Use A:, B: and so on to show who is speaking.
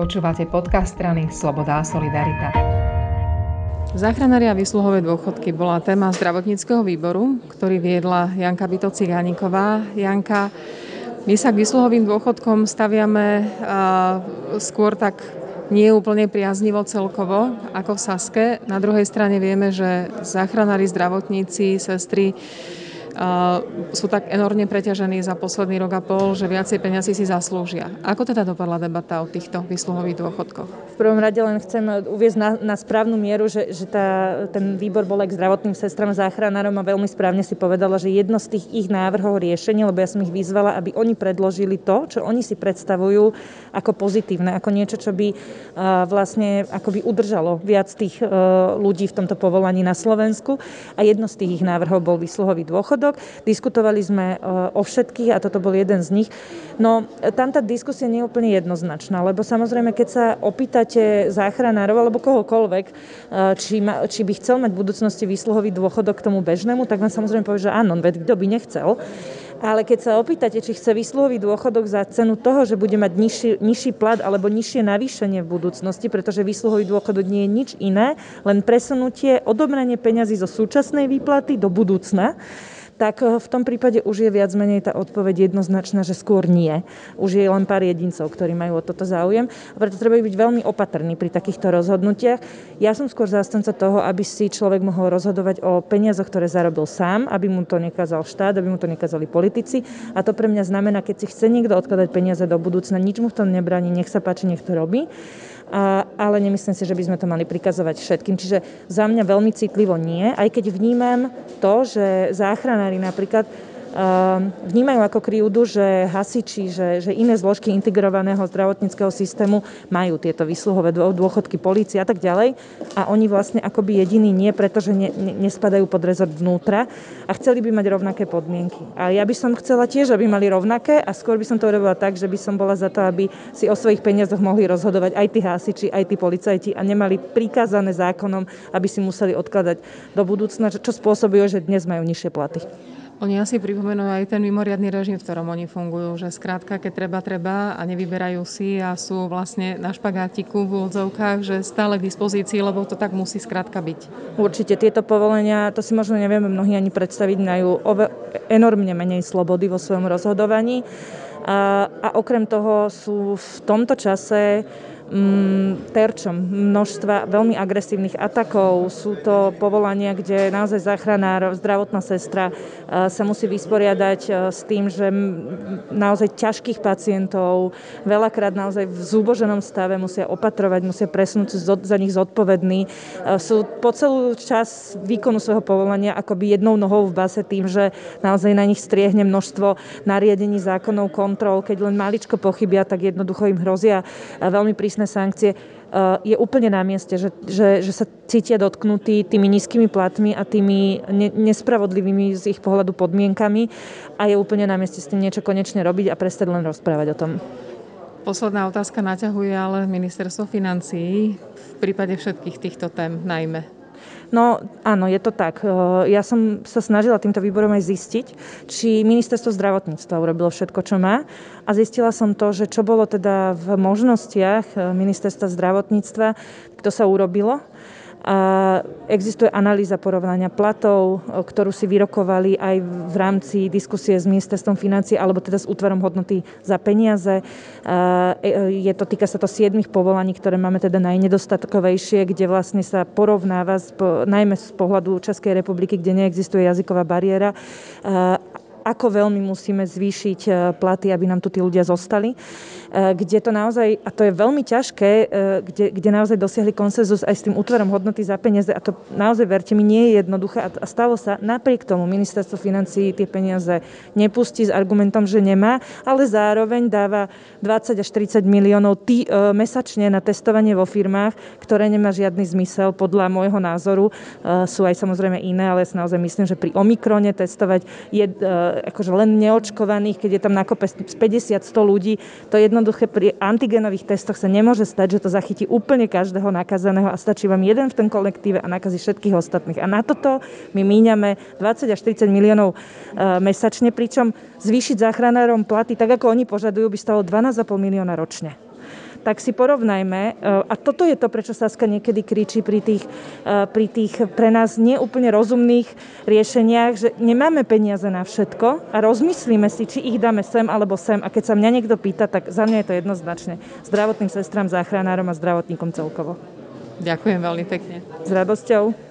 A: Počúvate podcast strany Sloboda a Solidarita.
B: Záchranári a vysluhové dôchodky bola téma zdravotníckého výboru, ktorý viedla Janka Bitoci Gániková. Janka, my sa k vysluhovým dôchodkom staviame skôr tak nie úplne priaznivo celkovo, ako v Saske. Na druhej strane vieme, že záchranári, zdravotníci, sestry sú tak enormne preťažení za posledný rok a pol, že viacej peniazy si zaslúžia. Ako teda dopadla debata o týchto vysluhových dôchodkoch?
C: V prvom rade len chcem uviezť na, na správnu mieru, že, že tá, ten výbor bol aj k zdravotným sestram záchranárom a veľmi správne si povedala, že jedno z tých ich návrhov riešení, lebo ja som ich vyzvala, aby oni predložili to, čo oni si predstavujú ako pozitívne, ako niečo, čo by vlastne akoby udržalo viac tých ľudí v tomto povolaní na Slovensku. A jedno z tých ich návrhov bol vysluhový dôchod dôchodok. Diskutovali sme e, o všetkých a toto bol jeden z nich. No tam tá diskusia nie je úplne jednoznačná, lebo samozrejme, keď sa opýtate záchranárov alebo kohokoľvek, e, či, ma, či by chcel mať v budúcnosti výsluhový dôchodok k tomu bežnému, tak vám samozrejme povie, že áno, veď kto by nechcel. Ale keď sa opýtate, či chce výsluhový dôchodok za cenu toho, že bude mať nižší, nižší plat alebo nižšie navýšenie v budúcnosti, pretože výsluhový dôchodok nie je nič iné, len presunutie, odobranie peňazí zo súčasnej výplaty do budúcna, tak eh, v tom prípade už je viac menej tá odpoveď jednoznačná, že skôr nie. Už je len pár jedincov, ktorí majú o toto záujem. A preto treba byť veľmi opatrný pri takýchto rozhodnutiach. Ja som skôr zástanca toho, aby si človek mohol rozhodovať o peniazoch, ktoré zarobil sám, aby mu to nekázal štát, aby mu to nekázali politici. A to pre mňa znamená, keď si chce niekto odkladať peniaze do budúcna, nič mu v tom nebráni, nech sa páči, nech to robí a, ale nemyslím si, že by sme to mali prikazovať všetkým. Čiže za mňa veľmi citlivo nie, aj keď vnímam to, že záchranári napríklad vnímajú ako krivdu, že hasiči, že, že iné zložky integrovaného zdravotníckého systému majú tieto vysluhové dôchodky policie a tak ďalej a oni vlastne akoby jediní nie, pretože ne, ne, nespadajú pod rezort vnútra a chceli by mať rovnaké podmienky. A ja by som chcela tiež, aby mali rovnaké a skôr by som to urobila tak, že by som bola za to, aby si o svojich peniazoch mohli rozhodovať aj tí hasiči, aj tí policajti a nemali prikázané zákonom, aby si museli odkladať do budúcna, čo spôsobuje, že dnes majú nižšie platy.
B: Oni asi pripomenú aj ten mimoriadný režim, v ktorom oni fungujú, že skrátka, keď treba, treba a nevyberajú si a sú vlastne na špagátiku v úvodzovkách, že stále k dispozícii, lebo to tak musí skrátka byť.
C: Určite tieto povolenia, to si možno nevieme mnohí ani predstaviť, majú enormne menej slobody vo svojom rozhodovaní. A, a okrem toho sú v tomto čase terčom množstva veľmi agresívnych atakov. Sú to povolania, kde naozaj záchranár, zdravotná sestra e, sa musí vysporiadať e, s tým, že naozaj ťažkých pacientov veľakrát naozaj v zúboženom stave musia opatrovať, musia presunúť za nich zodpovední. E, sú po celú čas výkonu svojho povolania akoby jednou nohou v base tým, že naozaj na nich striehne množstvo nariadení, zákonov, kontrol. Keď len maličko pochybia, tak jednoducho im hrozia veľmi prísne trestné sankcie, eh, je úplne na mieste, že, že, že sa cítia dotknutí tými nízkymi platmi a tými nespravodlivými z ich pohľadu podmienkami a je úplne na mieste s tým niečo konečne robiť a prestať len rozprávať o tom.
B: Posledná otázka naťahuje ale ministerstvo financií v prípade všetkých týchto tém najmä.
C: No áno, je to tak. Ja som sa snažila týmto výborom aj zistiť, či ministerstvo zdravotníctva urobilo všetko, čo má. A zistila som to, že čo bolo teda v možnostiach ministerstva zdravotníctva, to sa urobilo. A existuje analýza porovnania platov, ktorú si vyrokovali aj v rámci diskusie s ministerstvom financí alebo teda s útvarom hodnoty za peniaze. E, je to, týka sa to siedmých povolaní, ktoré máme teda najnedostatkovejšie, kde vlastne sa porovnáva najmä z pohľadu Českej republiky, kde neexistuje jazyková bariéra ako veľmi musíme zvýšiť e, platy, aby nám tu tí ľudia zostali. E, kde to naozaj, a to je veľmi ťažké, e, kde, kde naozaj dosiahli konsenzus aj s tým útvarom hodnoty za peniaze a to naozaj, verte mi, nie je jednoduché a stalo sa napriek tomu ministerstvo financí tie peniaze nepustí s argumentom, že nemá, ale zároveň dáva 20 až 30 miliónov tý, mesačne na testovanie vo firmách, ktoré nemá žiadny zmysel podľa môjho názoru. Sú aj samozrejme iné, ale si naozaj myslím, že pri Omikrone testovať je akože len neočkovaných, keď je tam nakope 50-100 ľudí. To jednoduché pri antigenových testoch sa nemôže stať, že to zachytí úplne každého nakazaného a stačí vám jeden v tom kolektíve a nakazí všetkých ostatných. A na toto my míňame 20 až 30 miliónov e, mesačne, pričom zvýšiť záchranárom platy, tak ako oni požadujú, by stalo 12,5 milióna ročne. Tak si porovnajme. A toto je to, prečo Saska niekedy kričí pri tých, pri tých pre nás neúplne rozumných riešeniach, že nemáme peniaze na všetko a rozmyslíme si, či ich dáme sem alebo sem. A keď sa mňa niekto pýta, tak za mňa je to jednoznačne zdravotným sestram, záchranárom a zdravotníkom celkovo.
B: Ďakujem veľmi pekne.
C: S radosťou.